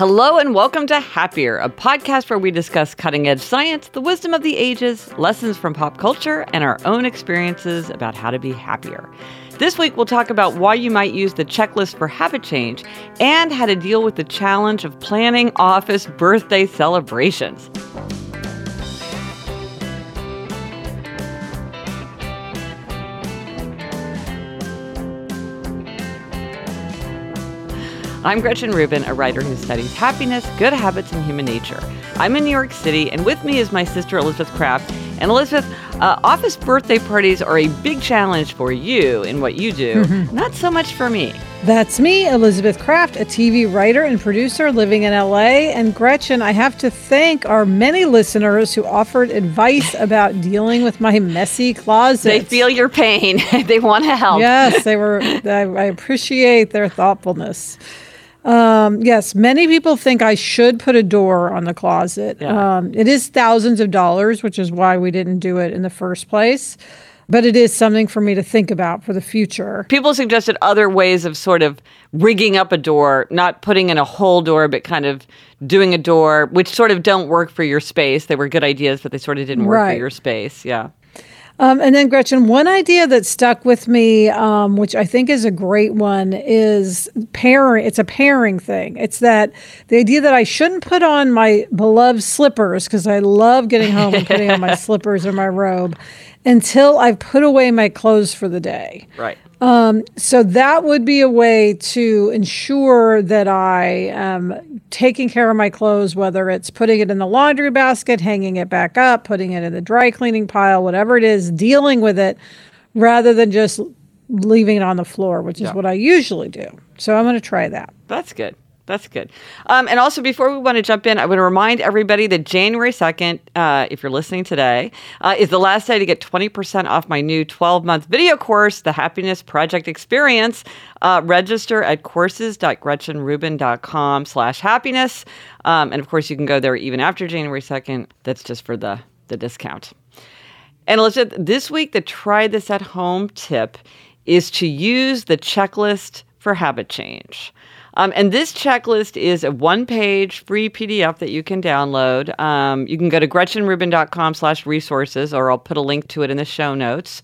Hello and welcome to Happier, a podcast where we discuss cutting edge science, the wisdom of the ages, lessons from pop culture, and our own experiences about how to be happier. This week, we'll talk about why you might use the checklist for habit change and how to deal with the challenge of planning office birthday celebrations. I'm Gretchen Rubin, a writer who studies happiness, good habits, and human nature. I'm in New York City, and with me is my sister Elizabeth Craft. And Elizabeth, uh, office birthday parties are a big challenge for you in what you do, mm-hmm. not so much for me. That's me, Elizabeth Craft, a TV writer and producer living in LA. And Gretchen, I have to thank our many listeners who offered advice about dealing with my messy closet. They feel your pain, they want to help. Yes, they were. I, I appreciate their thoughtfulness. Um, yes, many people think I should put a door on the closet. Yeah. Um, it is thousands of dollars, which is why we didn't do it in the first place. But it is something for me to think about for the future. People suggested other ways of sort of rigging up a door, not putting in a whole door, but kind of doing a door, which sort of don't work for your space. They were good ideas, but they sort of didn't work right. for your space. Yeah. Um, and then, Gretchen, one idea that stuck with me, um, which I think is a great one, is pairing. It's a pairing thing. It's that the idea that I shouldn't put on my beloved slippers because I love getting home and putting on my slippers or my robe until I've put away my clothes for the day. Right. Um, so that would be a way to ensure that I am taking care of my clothes, whether it's putting it in the laundry basket, hanging it back up, putting it in the dry cleaning pile, whatever it is, dealing with it rather than just leaving it on the floor, which is yeah. what I usually do. So I'm going to try that. That's good. That's good. Um, and also, before we want to jump in, I want to remind everybody that January 2nd, uh, if you're listening today, uh, is the last day to get 20% off my new 12 month video course, The Happiness Project Experience. Uh, register at courses.gretchenrubin.com slash happiness. Um, and of course, you can go there even after January 2nd. That's just for the, the discount. And Elizabeth, this week, the try this at home tip is to use the checklist for habit change. Um, and this checklist is a one-page free PDF that you can download. Um, you can go to gretchenrubin.com slash resources, or I'll put a link to it in the show notes.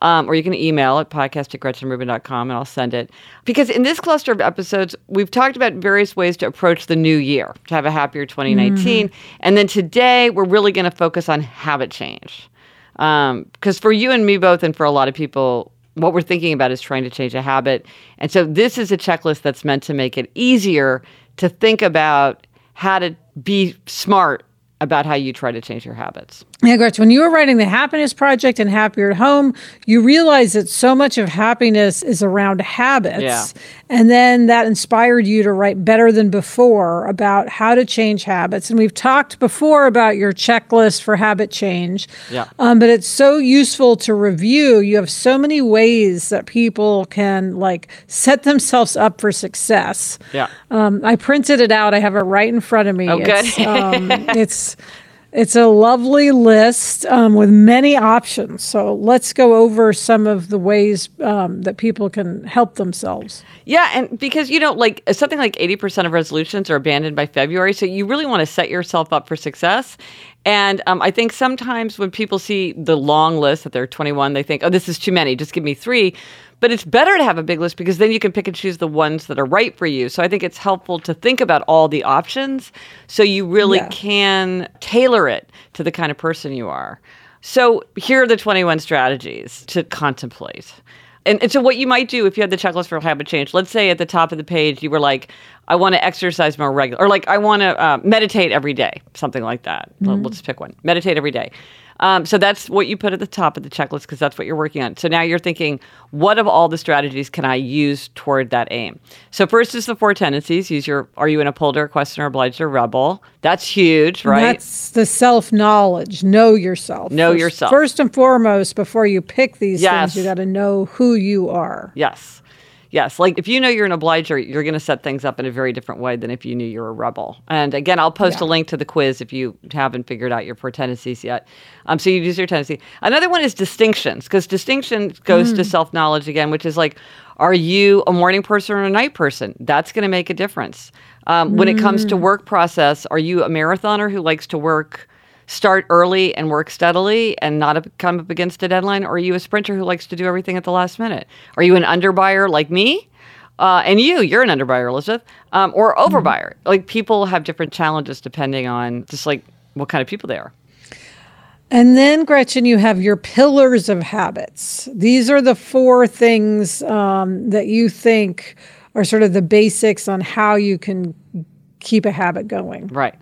Um, or you can email at podcast at gretchenrubin.com and I'll send it. Because in this cluster of episodes, we've talked about various ways to approach the new year, to have a happier 2019. Mm-hmm. And then today, we're really going to focus on habit change. Because um, for you and me both, and for a lot of people, what we're thinking about is trying to change a habit. And so this is a checklist that's meant to make it easier to think about how to be smart about how you try to change your habits. Yeah, Gretchen, when you were writing the Happiness Project and Happier at Home, you realized that so much of happiness is around habits. Yeah. And then that inspired you to write Better Than Before about how to change habits. And we've talked before about your checklist for habit change. Yeah. Um, but it's so useful to review. You have so many ways that people can like set themselves up for success. Yeah. Um, I printed it out. I have it right in front of me. Oh, good. Um, it's it's a lovely list um, with many options. So let's go over some of the ways um, that people can help themselves. Yeah, and because you know, like something like eighty percent of resolutions are abandoned by February, so you really want to set yourself up for success. And um, I think sometimes when people see the long list that they're 21, they think, oh, this is too many, just give me three. But it's better to have a big list because then you can pick and choose the ones that are right for you. So I think it's helpful to think about all the options so you really Yeah. can tailor it to the kind of person you are. So here are the 21 strategies to contemplate. And, and so what you might do if you had the checklist for habit change, let's say at the top of the page you were like, I want to exercise more regular, or like I want to uh, meditate every day, something like that. We'll- We'll just pick one. Meditate every day. Um, so that's what you put at the top of the checklist because that's what you're working on. So now you're thinking, what of all the strategies can I use toward that aim? So first is the four tendencies. Use your are you an upholder, questioner, obliger, rebel? That's huge, right? That's the self knowledge. Know yourself. Know First- yourself. First and foremost, before you pick these Yes. things, you got to know who you are. Yes. Yes. Like if you know you're an obliger, you're going to set things up in a very different way than if you knew you're a rebel. And again, I'll post a link to the quiz if you haven't figured out your four tendencies yet. Um, so you use your tendency. Another one is distinctions, because distinction goes to self knowledge again, which is like, are you a morning person or a night person? That's going to make a difference. Um, when it comes to work process, are you a marathoner who likes to work? Start early and work steadily and not up, come up against a deadline? Or are you a sprinter who likes to do everything at the last minute? Are you an underbuyer like me? Uh, and you, you're an underbuyer, Elizabeth, um, or overbuyer. Like people have different challenges depending on just like what kind of people they are. And then, Gretchen, you have your pillars of habits. These are the four things um, that you think are sort of the basics on how you can keep a habit going. Right.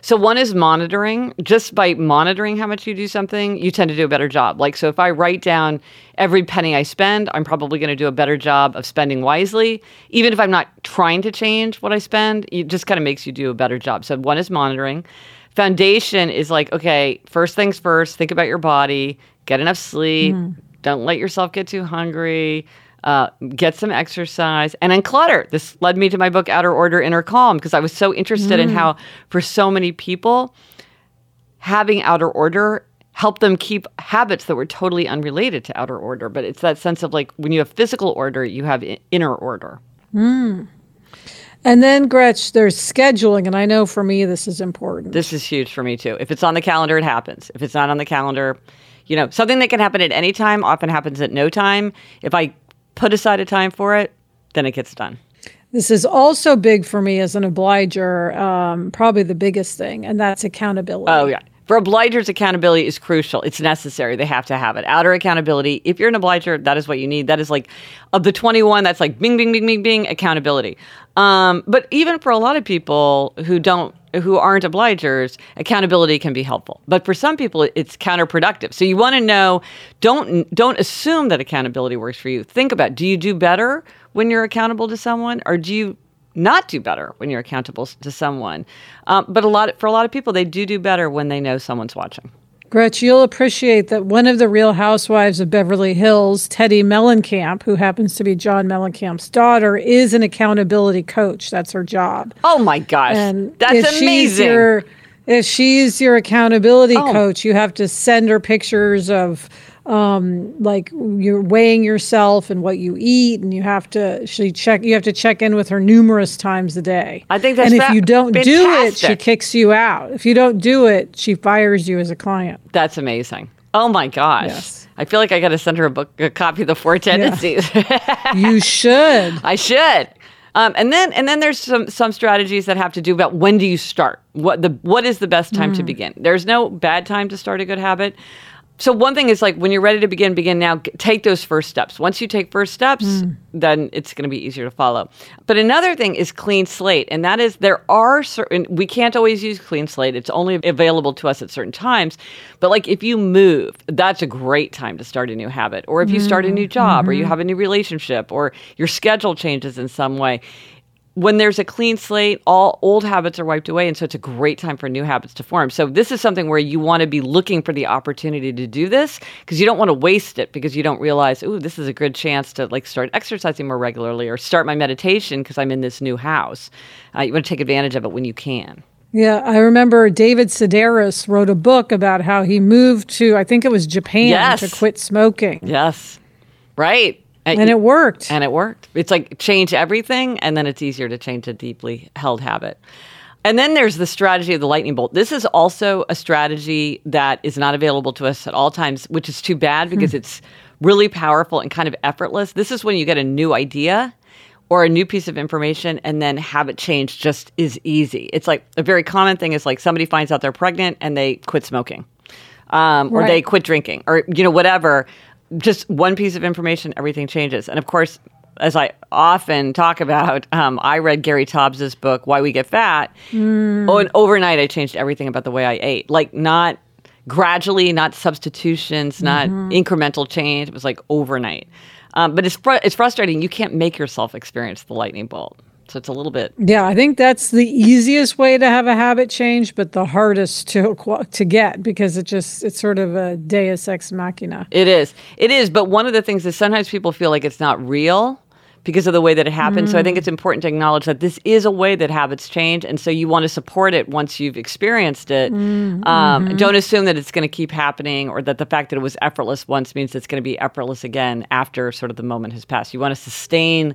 So one is monitoring. Just by monitoring how much you do something, you tend to do a better job. Like so if I write down every penny I spend, I'm probably going to do a better job of spending wisely. Even if I'm not trying to change what I spend, it just kind of makes you do a better job. So one is monitoring. Foundation is like, okay, first things first, think about your body, get enough sleep, mm-hmm. don't let yourself get too hungry. Uh, get some exercise and unclutter. This led me to my book, Outer Order, Inner Calm, because I was so interested in how, for so many people, having outer order helped them keep habits that were totally unrelated to outer order. But it's that sense of like when you have physical order, you have i- inner order. And then, Gretch, there's scheduling. And I know for me, this is important. This is huge for me too. If it's on the calendar, it happens. If it's not on the calendar, you know, something that can happen at any time often happens at no time. If I put aside a time for it, then it gets done. This is also big for me as an obliger, um, probably the biggest thing, and that's accountability. Oh, yeah. For obligers, accountability is crucial. It's necessary. They have to have it. Outer accountability. If you're an obliger, that is what you need. That is like, of the 21, that's like bing, bing, bing, bing, bing, accountability. Um, but even for a lot of people who don't, who aren't obligers, accountability can be helpful. But for some people, it's counterproductive. So you want to know, don't don't assume that accountability works for you. Think about, do you do better when you're accountable to someone, or do you not do better when you're accountable to someone. Um, but a lot for a lot of people, they do do better when they know someone's watching. Gretch, you'll appreciate that one of the Real Housewives of Beverly Hills, Teddi Mellencamp, who happens to be John Mellencamp's daughter, is an accountability coach. That's her job. Oh my gosh, And that's amazing! your if she's your accountability Oh. coach, you have to send her pictures of um, like you're weighing yourself and what you eat, and you have to she check. You have to check in with her numerous times a day. I think that's and if you don't do it, she kicks you out. If you don't do it, she fires you as a client. that's amazing. Oh my gosh, Yes. I feel like I got to send her a book, a copy of the Four Tendencies. You should. I should. Um, and then and then there's some some strategies that have to do about when do you start? What the what is the best time Mm. to begin? There's no bad time to start a good habit. So one thing is like when you're ready to begin, begin now. Take those first steps. Once you take first steps, hmm. then it's going to be easier to follow. But another thing is clean slate, and that is there are certain we can't always use clean slate. It's only available to us at certain times. But like if you move, that's a great time to start a new habit. Or if you start a new mm-hmm. job, or you mm-hmm. have a new relationship, or your schedule changes in some way when there's a clean slate, all old habits are wiped away. And so it's a great time for new habits to form. So this is something where you want to be looking for the opportunity to do this because you don't want to waste it because you don't realize, ooh, this is a good chance to like start exercising more regularly or start my meditation because I'm in this new house. Uh, you want to take advantage of it when you can. Yeah, I remember David Sedaris wrote a book about how he moved to, I think it was Japan, Yes. to quit smoking. Yes. Right. And it worked. And it worked. It's like change everything, and then it's easier to change a deeply held habit. And then there's the strategy of the lightning bolt. This is also a strategy that is not available to us at all times, which is too bad because it's really powerful and kind of effortless. This is when you get a new idea or a new piece of information and then habit change just is easy. It's like a very common thing is like somebody finds out they're pregnant and they quit smoking. Um, or they quit drinking or you know whatever just one piece of information everything changes. And of course as i often talk about um, i read gary Taubes's book why we get fat. Oh and overnight i changed everything about the way i ate. Like not gradually not substitutions not incremental change. It was like overnight. Um, but it's, fr- it's frustrating. You can't make yourself experience the lightning bolt so it's a little bit Yeah, I think that's the easiest way to have a habit change, but the hardest to to get because it just it's sort of a deus ex machina. It is. It is. But one of the things is sometimes people feel like it's not real because of the way that it happens. So I think mm. it's important to acknowledge that this is a way that habits change. And so you want to support it once you've experienced it. Mm, um, mm-hmm. don't assume that it's going to keep happening or that the fact that it was effortless once means it's going to be effortless again after sort of the moment has passed. You want to sustain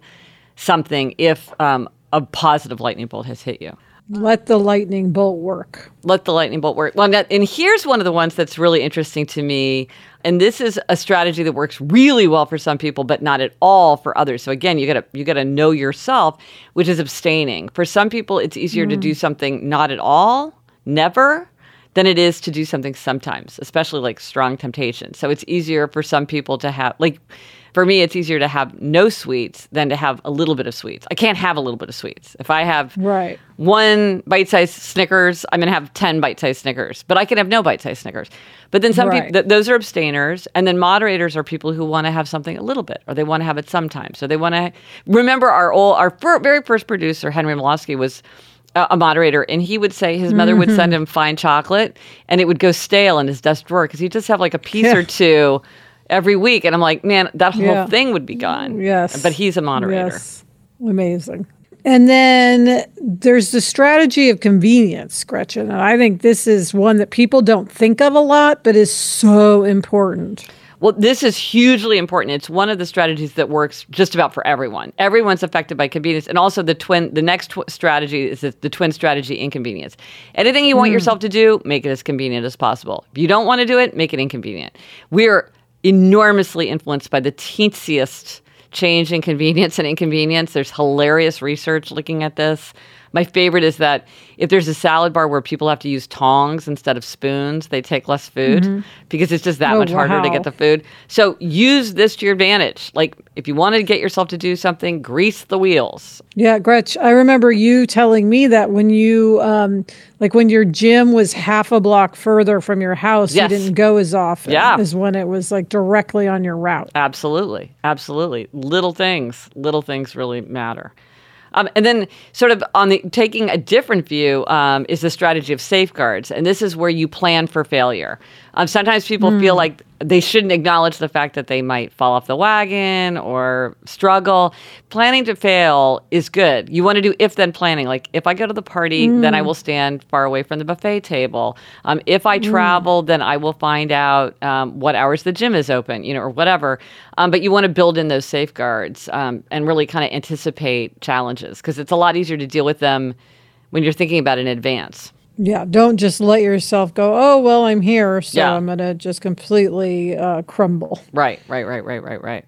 something if um, a positive lightning bolt has hit you Let the lightning bolt work. let the lightning bolt work. Well, and here's one of the ones that's really interesting to me. And this is a strategy that works really well for some people, but not at all for others. So again, you gotta you gotta know yourself, which is abstaining. For some people, it's easier to do something not at all, never, than it is to do something sometimes, especially like strong temptation. So it's easier for some people to have like for me, it's easier to have no sweets than to have a little bit of sweets. I can't have a little bit of sweets. If I have Right. one bite-sized Snickers, I'm going to have 10 bite-sized Snickers, but I can have no bite-sized Snickers. But then some Right. people, th- those are abstainers, and then moderators are people who want to have something a little bit, or they want to have it sometimes. So they want to remember our old, our fir- very first producer, Henry Molofsky, was a, moderator, and he would say his mother would Mm-hmm. send him fine chocolate, and it would go stale in his desk drawer because he'd just have like a piece Yeah. or two every week, and I'm like, man, that whole Yeah. thing would be gone. Yes. but he's a moderator. Yes. Amazing. And then there's the strategy of convenience, Gretchen. And I think this is one that people don't think of a lot, but is so important. Well, this is hugely important. It's one of the strategies that works just about for everyone. Everyone's affected by convenience, and also the twin. The next tw- strategy is the, the twin strategy: inconvenience. Anything you want hmm. yourself to do, make it as convenient as possible. If you don't want to do it, make it inconvenient. We are enormously influenced by the teensiest change in convenience and inconvenience. There's hilarious research looking at this. My favorite is that if there's a salad bar where people have to use tongs instead of spoons, they take less food because it's just that Oh, much harder to get the food. So use this to your advantage. Like if you wanted to get yourself to do something, grease the wheels. Yeah, Gretch, I remember you telling me that when you, um, like when your gym was half a block further from your house, Yes. you didn't go as often Yeah. as when it was like directly on your route. Absolutely. Absolutely. Little things, little things really matter. Um, and then, sort of on the taking a different view, um, is the strategy of safeguards, and this is where you plan for failure. Um, sometimes people feel like they shouldn't acknowledge the fact that they might fall off the wagon or struggle. Planning to fail is good. You want to do if then planning. Like if I go to the party, then I will stand far away from the buffet table. Um, if I travel, then I will find out um, what hours the gym is open, you know, or whatever. Um, but you want to build in those safeguards um, and really kind of anticipate challenges because it's a lot easier to deal with them when you're thinking about it in advance. Yeah, don't just let yourself go, oh, well, I'm here, so Yeah. I'm going to just completely uh, crumble. Right, right, right, right, right, right.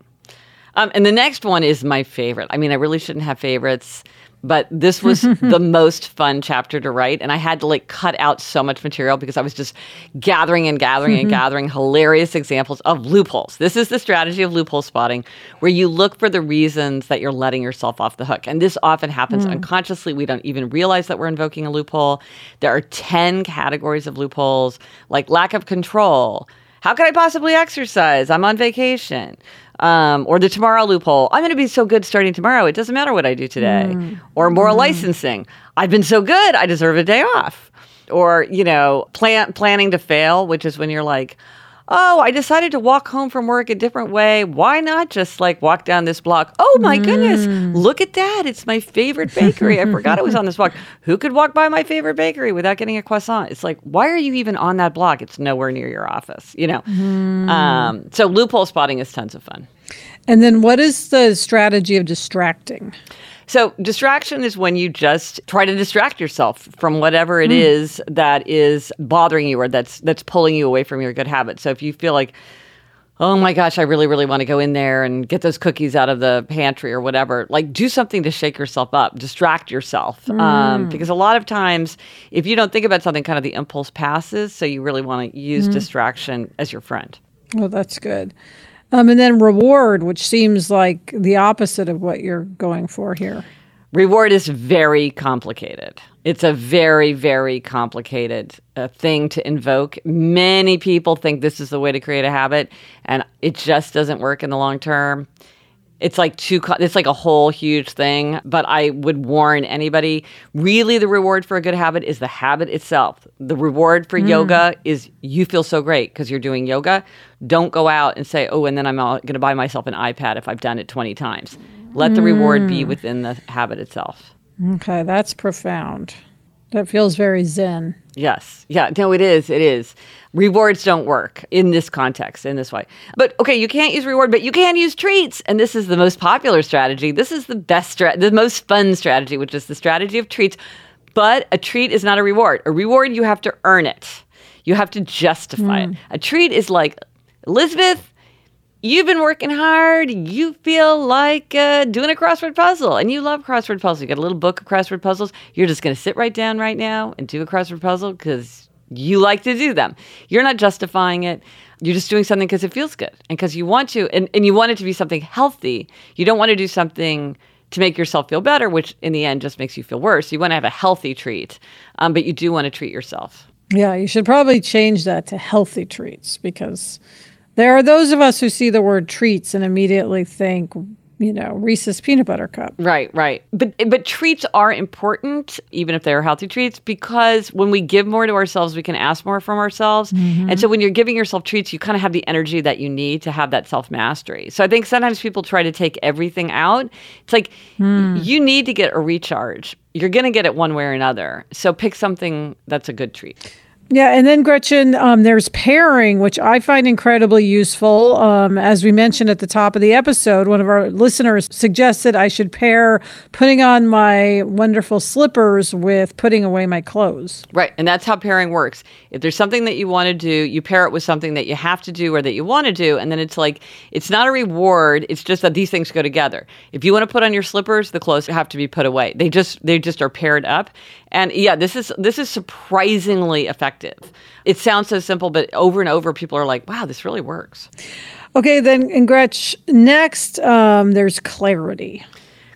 Um, and the next one is my favorite. I mean, I really shouldn't have favorites, but this was the most fun chapter to write. And I had to like cut out so much material because I was just gathering and gathering and gathering hilarious examples of loopholes. This is the strategy of loophole spotting, where you look for the reasons that you're letting yourself off the hook. And this often happens hmm. unconsciously. We don't even realize that we're invoking a loophole. There are 10 categories of loopholes, like lack of control. How could I possibly exercise? I'm on vacation um, or the tomorrow loophole. I'm going to be so good starting tomorrow. It doesn't matter what I do today. Mm. Or moral licensing. I've been so good. I deserve a day off. Or you know, plan planning to fail, which is when you're like, oh, I decided to walk home from work a different way. Why not just like walk down this block? Oh my goodness, Mm. look at that. It's my favorite bakery. I forgot it was on this block. Who could walk by my favorite bakery without getting a croissant? It's like, why are you even on that block? It's nowhere near your office, you know? Mm. Um, so loophole spotting is tons of fun. And then what is the strategy of distracting? So distraction is when you just try to distract yourself from whatever it hmm. is that is bothering you or that's that's pulling you away from your good habits. So if you feel like oh my gosh, I really really want to go in there and get those cookies out of the pantry or whatever, like do something to shake yourself up, distract yourself. Um, hmm. because a lot of times if you don't think about something kind of the impulse passes, so you really want to use hmm. distraction as your friend. Well, that's good. Um, and then reward, which seems like the opposite of what you're going for here. Reward is very complicated. It's a very, very complicated uh, thing to invoke. Many people think this is the way to create a habit, and it just doesn't work in the long term. It's like too. It's like a whole huge thing. But I would warn anybody: really, the reward for a good habit is the habit itself. The reward for mm. yoga is you feel so great because you're doing yoga. Don't go out and say, "Oh, and then I'm going to buy myself an iPad if I've done it 20 times." Let the reward be mm. within the habit itself. Okay, that's profound. That feels very zen. Yes. Yeah. No, it is. It is. Rewards don't work in this context, in this way. But okay, you can't use reward, but you can use treats. And this is the most popular strategy. This is the best, stra- the most fun strategy, which is the strategy of treats. But a treat is not a reward. A reward, you have to earn it, you have to justify it. A treat is like, Elizabeth, you've been working hard. You feel like uh, doing a crossword puzzle, and you love crossword puzzles. You got a little book of crossword puzzles. You're just going to sit right down right now and do a crossword puzzle because you like to do them. You're not justifying it. You're just doing something because it feels good and because you want to, and, and you want it to be something healthy. You don't want to do something to make yourself feel better, which in the end just makes you feel worse. You want to have a healthy treat, um, but you do want to treat yourself. Yeah, you should probably change that to healthy treats because there are those of us who see the word treats and immediately think, you know, Reese's peanut butter cup. Right, right. But but treats are important, even if they are healthy treats, because when we give more to ourselves, we can ask more from ourselves. Mm-hmm. And so when you're giving yourself treats, you kind of have the energy that you need to have that self mastery. So I think sometimes people try to take everything out. It's like hmm. you need to get a recharge. You're going to get it one way or another. So pick something that's a good treat. Yeah, and then Gretchen, um, there's pairing, which I find incredibly useful. Um, as we mentioned at the top of the episode, one of our listeners suggested I should pair putting on my wonderful slippers with putting away my clothes. Right. And that's how pairing works. If there's something that you want to do, you pair it with something that you have to do or that you want to do. And then it's like, it's not a reward. It's just that these things go together. If you want to put on your slippers, the clothes have to be put away. They just, they just are paired up. And yeah, this is, this is surprisingly effective. It sounds so simple, but over and over, people are like, wow, this really works. Okay, then, and Gretch, next, um, there's clarity.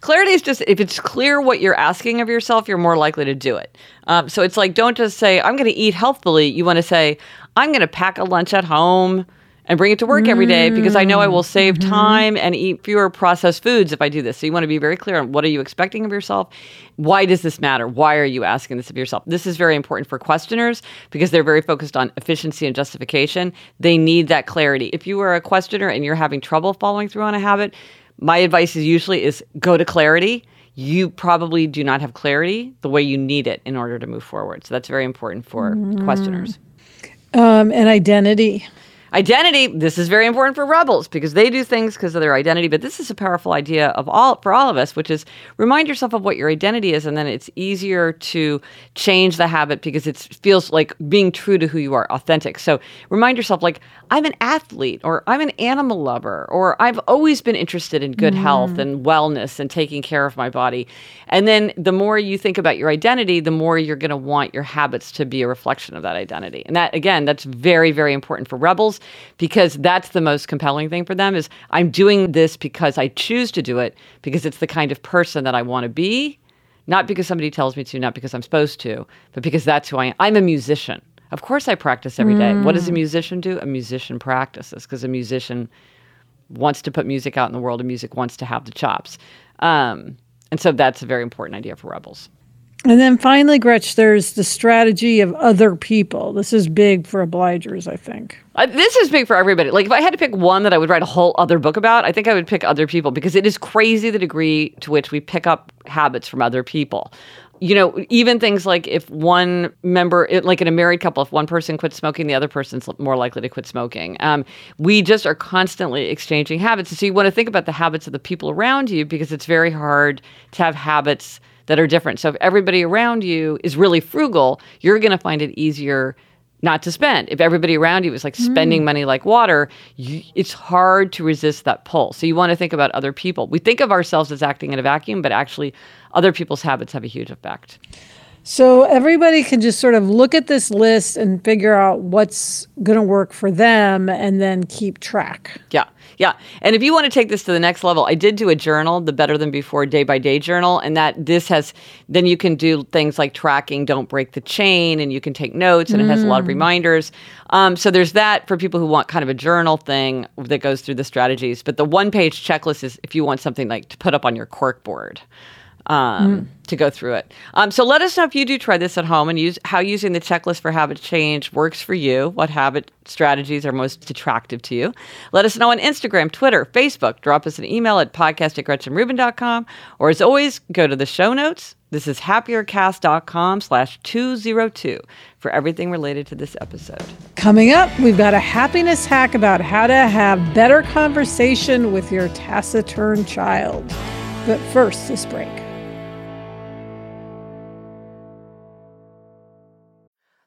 Clarity is just if it's clear what you're asking of yourself, you're more likely to do it. Um, so it's like, don't just say, I'm going to eat healthfully. You want to say, I'm going to pack a lunch at home and bring it to work every day because I know I will save time and eat fewer processed foods if I do this. So you want to be very clear on what are you expecting of yourself? Why does this matter? Why are you asking this of yourself? This is very important for questioners because they're very focused on efficiency and justification. They need that clarity. If you are a questioner and you're having trouble following through on a habit, my advice is usually is go to clarity. You probably do not have clarity the way you need it in order to move forward. So that's very important for questioners. Um, and identity. Identity, this is very important for rebels because they do things because of their identity, but this is a powerful idea of all for all of us, which is remind yourself of what your identity is and then it's easier to change the habit because it feels like being true to who you are, authentic. So remind yourself like I'm an athlete or I'm an animal lover or I've always been interested in good mm. health and wellness and taking care of my body. And then the more you think about your identity, the more you're going to want your habits to be a reflection of that identity. And that again, that's very very important for rebels because that's the most compelling thing for them is I'm doing this because I choose to do it because it's the kind of person that I want to be, not because somebody tells me to, not because I'm supposed to, but because that's who I am. I'm a musician. Of course I practice every day. Mm. What does a mm. musician do? A musician practices because a musician wants to put music out in the world and music wants to have the chops. Um, and so that's a very important idea for rebels. And then finally, Gretch, there's the strategy of other people. This is big for obligers, I think. Uh, this is big for everybody. Like, if I had to pick one that I would write a whole other book about, I think I would pick other people because it is crazy the degree to which we pick up habits from other people. You know, even things like if one member, like in a married couple, if one person quits smoking, the other person's more likely to quit smoking. Um, we just are constantly exchanging habits. So you want to think about the habits of the people around you because it's very hard to have habits that are different. So if everybody around you is really frugal, you're going to find it easier not to spend. If everybody around you is like spending mm. money like water, you, it's hard to resist that pull. So you want to think about other people. We think of ourselves as acting in a vacuum, but actually, other people's habits have a huge effect. So everybody can just sort of look at this list and figure out what's going to work for them and then keep track. Yeah. Yeah. And if you want to take this to the next level, I did do a journal, the Better Than Before Day by Day journal. And that this has, then you can do things like tracking, don't break the chain, and you can take notes, and mm. it has a lot of mm. reminders. Um, so there's that for people who want kind of a journal thing that goes through the strategies. But the one page checklist is if you want something like to put up on your cork board um, mm. to go through it. Um, so let us know if you do try this at home and use how using the checklist for habit change works for you. What habit strategies are most attractive to you? Let us know on Instagram, Twitter, Facebook. Drop us an email at podcast at GretchenRubin.com. Or as always, go to the show notes. This is happiercast.com slash 202 for everything related to this episode. Coming up, we've got a happiness hack about how to have better conversation with your taciturn child. But first, this break.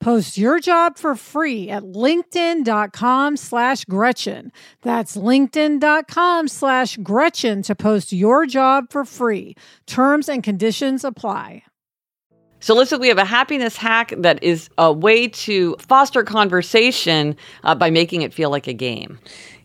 Post your job for free at linkedin.com slash Gretchen. That's linkedin.com slash Gretchen to post your job for free. Terms and conditions apply. So, listen, we have a happiness hack that is a way to foster conversation uh, by making it feel like a game.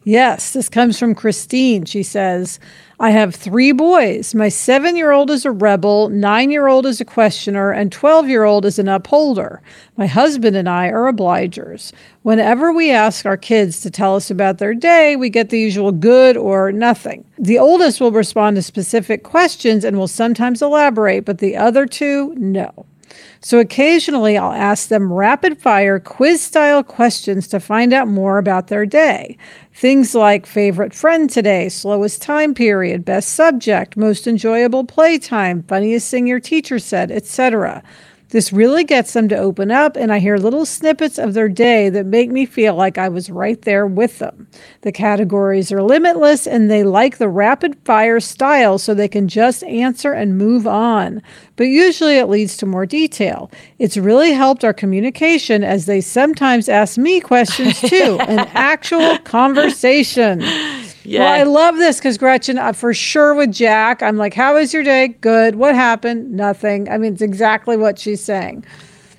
Yes, this comes from Christine. She says, I have three boys. My seven year old is a rebel, nine year old is a questioner, and 12 year old is an upholder. My husband and I are obligers. Whenever we ask our kids to tell us about their day, we get the usual good or nothing. The oldest will respond to specific questions and will sometimes elaborate, but the other two, no. So occasionally I'll ask them rapid fire quiz style questions to find out more about their day. Things like favorite friend today, slowest time period, best subject, most enjoyable playtime, funniest thing your teacher said, etc. This really gets them to open up, and I hear little snippets of their day that make me feel like I was right there with them. The categories are limitless, and they like the rapid fire style so they can just answer and move on. But usually it leads to more detail. It's really helped our communication as they sometimes ask me questions too, an actual conversation. Yeah. Well, I love this because Gretchen, uh, for sure with Jack, I'm like, how was your day? Good. What happened? Nothing. I mean, it's exactly what she's saying.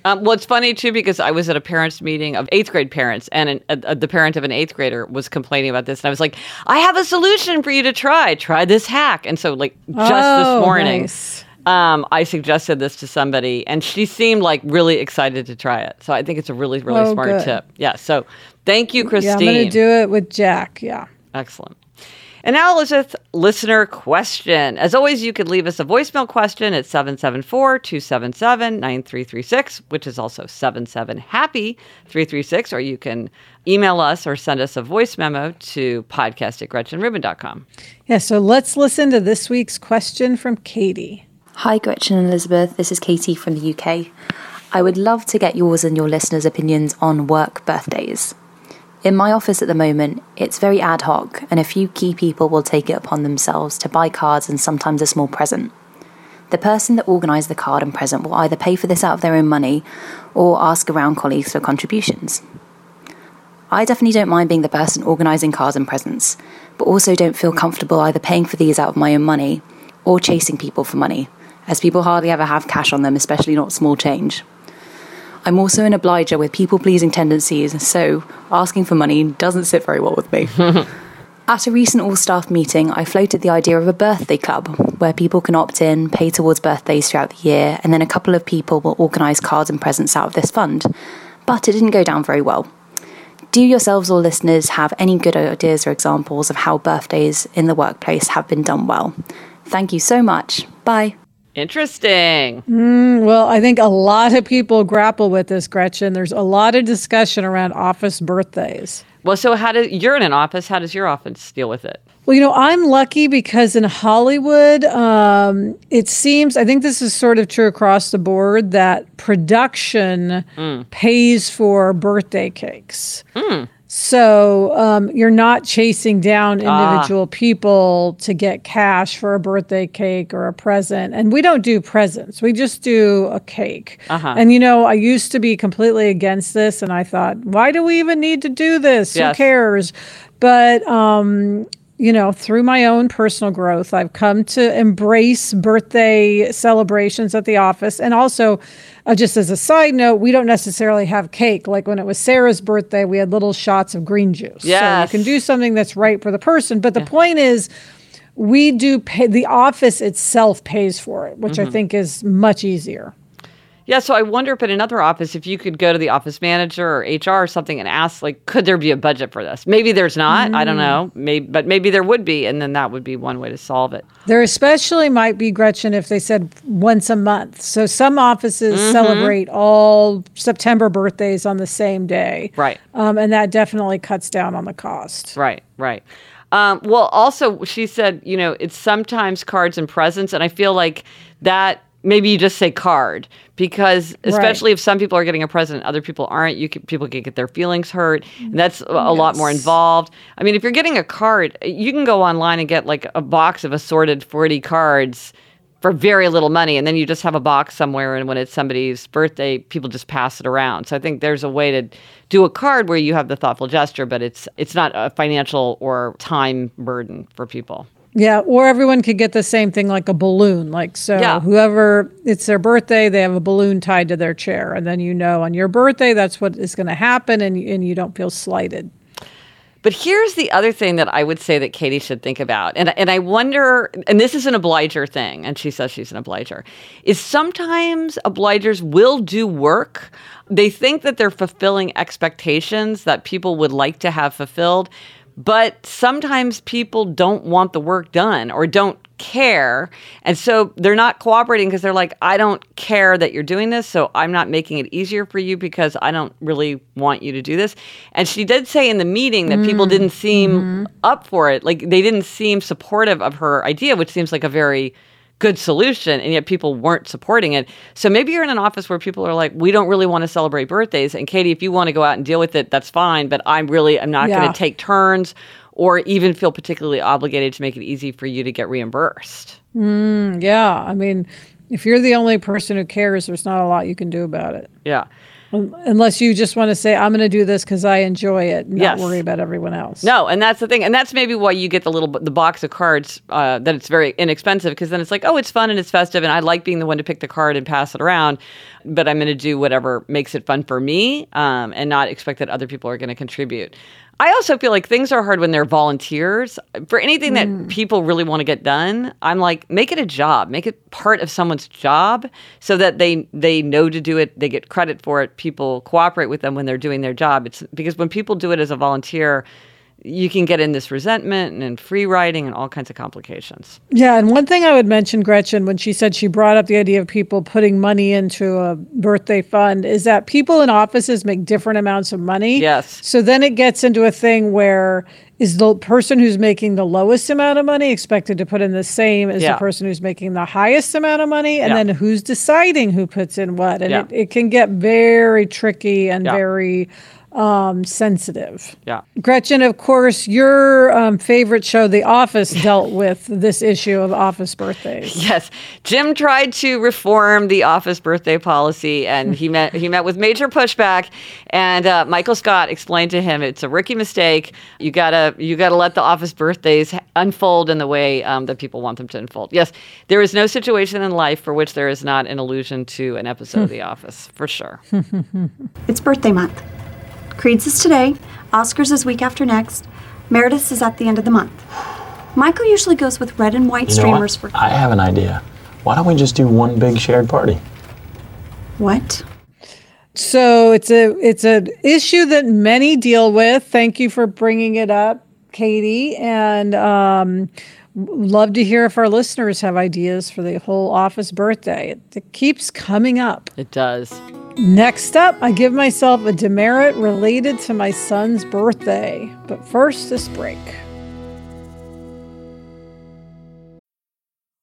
Um, well, it's funny too because I was at a parents' meeting of eighth grade parents, and an, a, a, the parent of an eighth grader was complaining about this, and I was like, "I have a solution for you to try. Try this hack." And so, like, just oh, this morning, nice. um, I suggested this to somebody, and she seemed like really excited to try it. So I think it's a really, really oh, smart good. tip. Yeah. So thank you, Christine. Yeah, I'm going to do it with Jack. Yeah. Excellent. And now, Elizabeth, listener question. As always, you could leave us a voicemail question at 774 277 9336, which is also 77 Happy 336, or you can email us or send us a voice memo to podcast at gretchenrubin.com. Yeah, so let's listen to this week's question from Katie. Hi, Gretchen and Elizabeth. This is Katie from the UK. I would love to get yours and your listeners' opinions on work birthdays. In my office at the moment, it's very ad hoc, and a few key people will take it upon themselves to buy cards and sometimes a small present. The person that organised the card and present will either pay for this out of their own money or ask around colleagues for contributions. I definitely don't mind being the person organising cards and presents, but also don't feel comfortable either paying for these out of my own money or chasing people for money, as people hardly ever have cash on them, especially not small change. I'm also an obliger with people pleasing tendencies, so asking for money doesn't sit very well with me. At a recent all staff meeting, I floated the idea of a birthday club where people can opt in, pay towards birthdays throughout the year, and then a couple of people will organise cards and presents out of this fund. But it didn't go down very well. Do yourselves or listeners have any good ideas or examples of how birthdays in the workplace have been done well? Thank you so much. Bye. Interesting. Mm, well, I think a lot of people grapple with this, Gretchen. There's a lot of discussion around office birthdays. Well, so how do you're in an office? How does your office deal with it? Well, you know, I'm lucky because in Hollywood, um, it seems, I think this is sort of true across the board, that production mm. pays for birthday cakes. Mm. So um, you're not chasing down ah. individual ah. people to get cash for a birthday cake or a present. And we don't do presents, we just do a cake. Uh-huh. And, you know, I used to be completely against this. And I thought, why do we even need to do this? Yes. Who cares? But um, you know, through my own personal growth, I've come to embrace birthday celebrations at the office. And also, uh, just as a side note, we don't necessarily have cake. Like when it was Sarah's birthday, we had little shots of green juice. Yeah. So you can do something that's right for the person. But the yeah. point is, we do pay, the office itself pays for it, which mm-hmm. I think is much easier. Yeah, so I wonder if in another office, if you could go to the office manager or HR or something and ask, like, could there be a budget for this? Maybe there's not. Mm. I don't mm. know. Maybe, but maybe there would be, and then that would be one way to solve it. There especially might be Gretchen if they said once a month. So some offices mm-hmm. celebrate all September birthdays on the same day, right? Um, and that definitely cuts down on the cost. Right, right. Um, well, also, she said, you know, it's sometimes cards and presents, and I feel like that maybe you just say card because especially right. if some people are getting a present other people aren't you can, people can get their feelings hurt and that's a, yes. lot more involved i mean if you're getting a card you can go online and get like a box of assorted 40 cards for very little money and then you just have a box somewhere and when it's somebody's birthday people just pass it around so i think there's a way to do a card where you have the thoughtful gesture but it's it's not a financial or time burden for people Yeah, or everyone could get the same thing like a balloon. Like, so Yeah. whoever it's their birthday, they have a balloon tied to their chair. And then you know on your birthday, that's what is going to happen and, and you don't feel slighted. But here's the other thing that I would say that Katie should think about. And, and I wonder, and this is an obliger thing, and she says she's an obliger, is sometimes obligers will do work. They think that they're fulfilling expectations that people would like to have fulfilled. But sometimes people don't want the work done or don't care. And so they're not cooperating because they're like, I don't care that you're doing this. So I'm not making it easier for you because I don't really want you to do this. And she did say in the meeting that people didn't mm, seem mm-hmm. up for it. Like they didn't seem supportive of her idea, which seems like a very good solution and yet people weren't supporting it so maybe you're in an office where people are like we don't really want to celebrate birthdays and katie if you want to go out and deal with it that's fine but i'm really i'm not going to take turns or even feel particularly obligated to make it easy for you to get reimbursed mm, Yeah. I mean, if you're the only person who cares, there's not a lot you can do about it. yeah Unless you just want to say, I'm going to do this because I enjoy it, and Yes. not worry about everyone else. No, and that's the thing, and that's maybe why you get the little the box of cards uh, that it's very inexpensive because then it's like, oh, it's fun and it's festive, and I like being the one to pick the card and pass it around, but I'm going to do whatever makes it fun for me, um, and not expect that other people are going to contribute. I also feel like things are hard when they're volunteers. For anything that mm. people really want to get done, I'm like, make it a job, make it part of someone's job, so that they they know to do it, they get credit for it. People cooperate with them when they're doing their job. It's because when people do it as a volunteer, you can get in this resentment and, free riding and all kinds of complications. Yeah, and one thing I would mention, Gretchen, when she said she brought up the idea of people putting money into a birthday fund, is that people in offices make different amounts of money. Yes. So then it gets into a thing where is the person who's making the lowest amount of money expected to put in the same as Yeah. the person who's making the highest amount of money? And Yeah. then who's deciding who puts in what? And Yeah. it, it can get very tricky and very um, sensitive. Yeah. Gretchen, of course, your um, favorite show, The Office, dealt with this issue of office birthdays. Yes, Jim tried to reform the office birthday policy, and he met he met with major pushback. And uh, Michael Scott explained to him it's a rookie mistake. You gotta you gotta let the office birthdays unfold in the way um, that people want them to unfold. Yes, there is no situation in life for which there is not an allusion to an episode of The Office, for sure. It's birthday month. Creed's is today, Oscar's is week after next, Meredith's is at the end of the month. Michael usually goes with red and white You know streamers what? for I have an idea. Why don't we just do one big shared party? what? So it's a it's an issue that many deal with. Thank you for bringing it up, Katie, and um, love to hear if our listeners have ideas for the whole office birthday. It, it keeps coming up. It does. Next up, I give myself a demerit related to my son's birthday. But first, this break.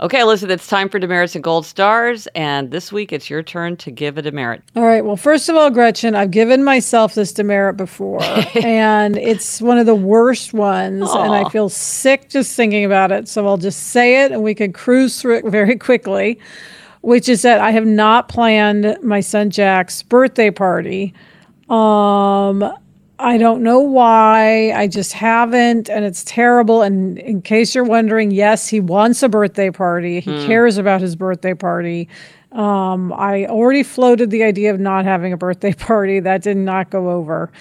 Okay, Elizabeth, it's time for demerits and gold stars. And this week it's your turn to give a demerit. All right. Well, first of all, Gretchen, I've given myself this demerit before, and it's one of the worst ones. And I feel sick just thinking about it. So I'll just say it and we can cruise through it very quickly, which is that I have not planned my son Jack's birthday party. Um, I don't know why. I just haven't, and it's terrible. And in case you're wondering, yes, he wants a birthday party. He cares about his birthday party. Um, I already floated the idea of not having a birthday party. That did not go over.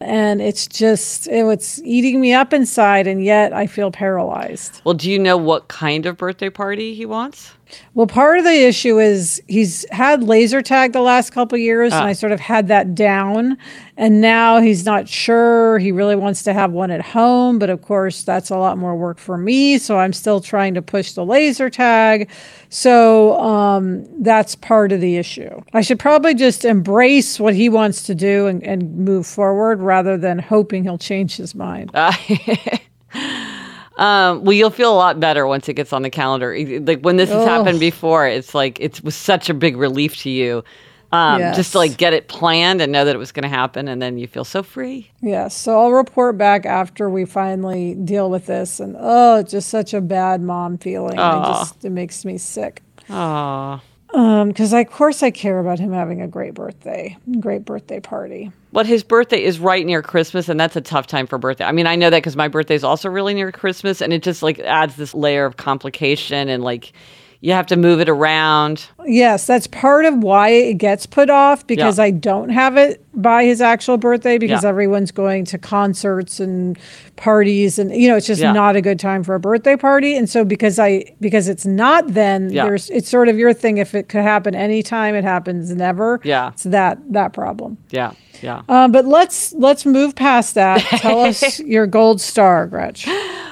And it's just, it, it's eating me up inside, and yet I feel paralyzed. Well, do you know what kind of birthday party he wants? Well, part of the issue is he's had laser tag the last couple years, and I sort of had that down. And now he's not sure. He really wants to have one at home, but of course, that's a lot more work for me. So I'm still trying to push the laser tag. So um, that's part of the issue. I should probably just embrace what he wants to do and, and move forward rather than hoping he'll change his mind. Um, well, you'll feel a lot better once it gets on the calendar. Like when this has happened before, it's like it was such a big relief to you. Um, just to like get it planned and know that it was going to happen, and then you feel so free. Yes, so I'll report back after we finally deal with this. And oh, it's just such a bad mom feeling. I just it makes me sick. Oh, Um, because of course I care about him having a great birthday, great birthday party. but his birthday is right near Christmas, and that's a tough time for birthday. I mean, I know that because my birthday is also really near Christmas, and it just like adds this layer of complication, and like you have to move it around. Yes, that's part of why it gets put off because Yeah. I don't have it by his actual birthday because Yeah. everyone's going to concerts and parties and you know it's just Yeah. not a good time for a birthday party and so because I because it's not then Yeah. there's it's sort of your thing if it could happen anytime it happens never Yeah. it's that that problem Yeah, yeah. um, but let's let's move past that tell us your gold star Gretch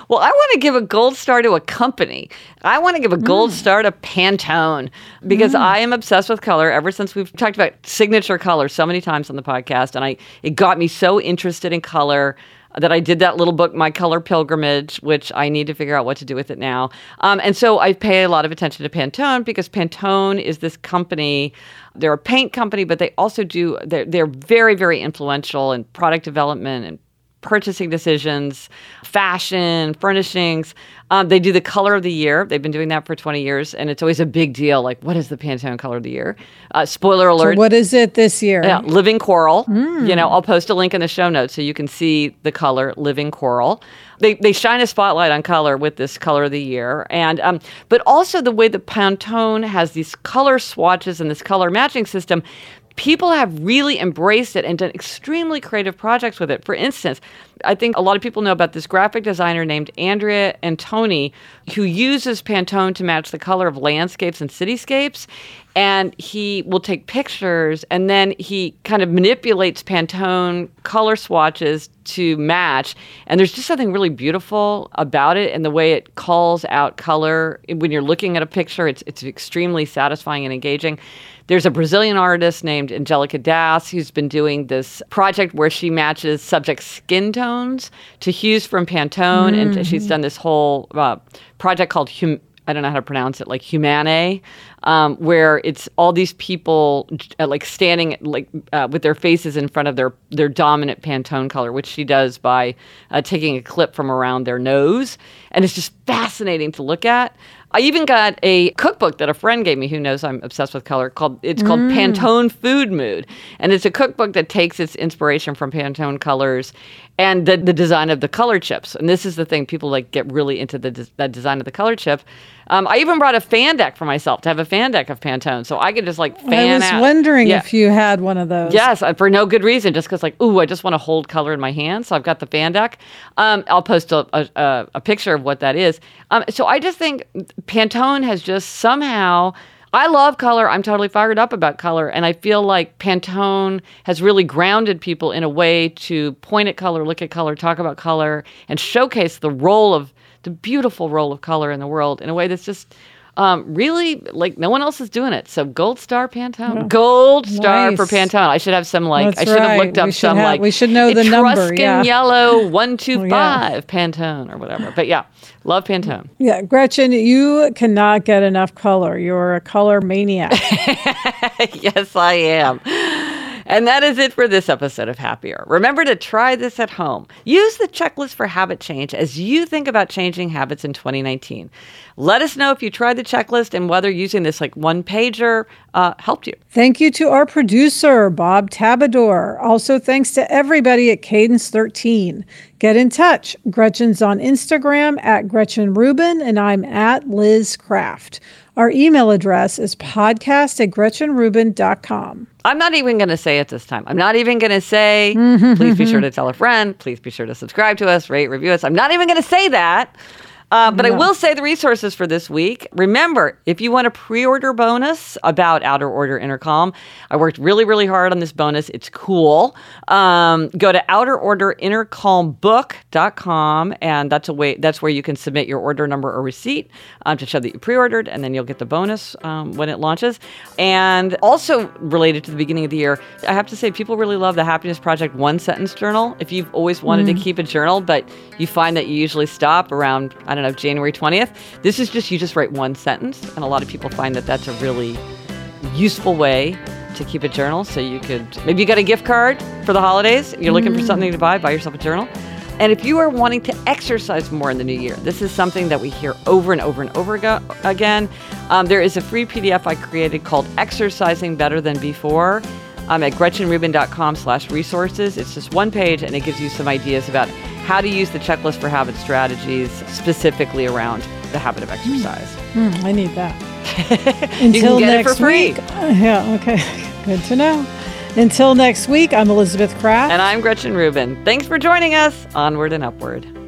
Well, I want to give a gold star to a company. I want to give a gold star to Pantone because I am obsessed with color ever since we've talked about signature color so many times on the podcast and I it got me so interested in color that I did that little book, My Color Pilgrimage, which I need to figure out what to do with it now. Um, and so I pay a lot of attention to Pantone because Pantone is this company. They're a paint company, but they also do, they're, they're very, very influential in product development and purchasing decisions, fashion, furnishings. Um, they do the color of the year. They've been doing that for 20 years, and it's always a big deal. Like, what is the Pantone color of the year? Uh, spoiler alert. what is it this year Yeah, living coral. You know, I'll post a link in the show notes so you can see the color living coral. They, they shine a spotlight on color with this color of the year, and um, but also the way that Pantone has these color swatches and this color matching system. People have really embraced it and done extremely creative projects with it. For instance, I think a lot of people know about this graphic designer named Andrea Antoni, who uses Pantone to match the color of landscapes and cityscapes. And he will take pictures and then he kind of manipulates Pantone color swatches to match. And there's just something really beautiful about it and the way it calls out color. When you're looking at a picture, it's, it's extremely satisfying and engaging. There's a Brazilian artist named Angelica Dass who's been doing this project where she matches subject skin tones to hues from Pantone. And she's done this whole uh, project called hum- I don't know how to pronounce it, like Humane, um, where it's all these people uh, like standing like uh, with their faces in front of their their dominant Pantone color, which she does by uh, taking a clip from around their nose, and it's just fascinating to look at. I even got a cookbook that a friend gave me who knows I'm obsessed with color called it's called mm. Pantone Food Mood. And it's a cookbook that takes its inspiration from Pantone colors and the, the design of the color chips. And this is the thing people like get really into the des- that design of the color chip. Um, I even brought a fan deck for myself to have a fan deck of Pantone, so I could just like fan I was out. wondering Yeah. if you had one of those. Yes, uh, for no good reason, just because like, ooh, I just want to hold color in my hand. So I've got the fan deck. Um, I'll post a, a, a, a picture of what that is. Um, so I just think Pantone has just somehow. I love color. I'm totally fired up about color, and I feel like Pantone has really grounded people in a way to point at color, look at color, talk about color, and showcase the role of the beautiful role of color in the world in a way that's just um, really like no one else is doing it. So gold star Pantone, gold star for Pantone. I should have some like That's I should have looked up some have- like we should know the number, Etruscan yeah. yellow one two Oh, yeah. five Pantone or whatever. But yeah, love Pantone. Yeah, Gretchen, you cannot get enough color. You're a color maniac. yes, I am. And that is it for this episode of Happier. Remember to try this at home. Use the checklist for habit change as you think about changing habits in 2019. Let us know if you tried the checklist and whether using this like one pager uh, helped you. Thank you to our producer, Bob Tabador. Also, thanks to everybody at Cadence 13. Get in touch. Gretchen's on Instagram at Gretchen Rubin, and I'm at Liz Craft. Our email address is podcast at gretchenrubin.com. I'm not even going to say it this time. I'm not even going to say, please be sure to tell a friend. Please be sure to subscribe to us, rate, review us. I'm not even going to say that. Uh, but I will say the resources for this week. Remember, if you want a pre order bonus about Outer Order Inner Calm, I worked really, really hard on this bonus. It's cool. Um, go to outerorderinnercalmbook.com, and that's a way. That's where you can submit your order number or receipt um, to show that you pre ordered, and then you'll get the bonus um, when it launches. And also related to the beginning of the year, I have to say, people really love the Happiness Project one sentence journal. If you've always wanted to keep a journal, but you find that you usually stop around, I don't know, January 20th, this is just, you just write one sentence. And a lot of people find that that's a really useful way to keep a journal. So you could, maybe you got a gift card for the holidays, you're looking for something to buy, buy yourself a journal. And if you are wanting to exercise more in the new year, this is something that we hear over and over and over ago, again. Um, there is a free PDF I created called Exercising Better Than Before. Um, at gretchenrubin.com slash resources. It's just one page and it gives you some ideas about how to use the checklist for habit strategies specifically around the habit of exercise. Hmm, I need that. You can get it for next week. Uh, yeah, okay. Good to know. Until next week, I'm Elizabeth Craft. And I'm Gretchen Rubin. Thanks for joining us. Onward and upward.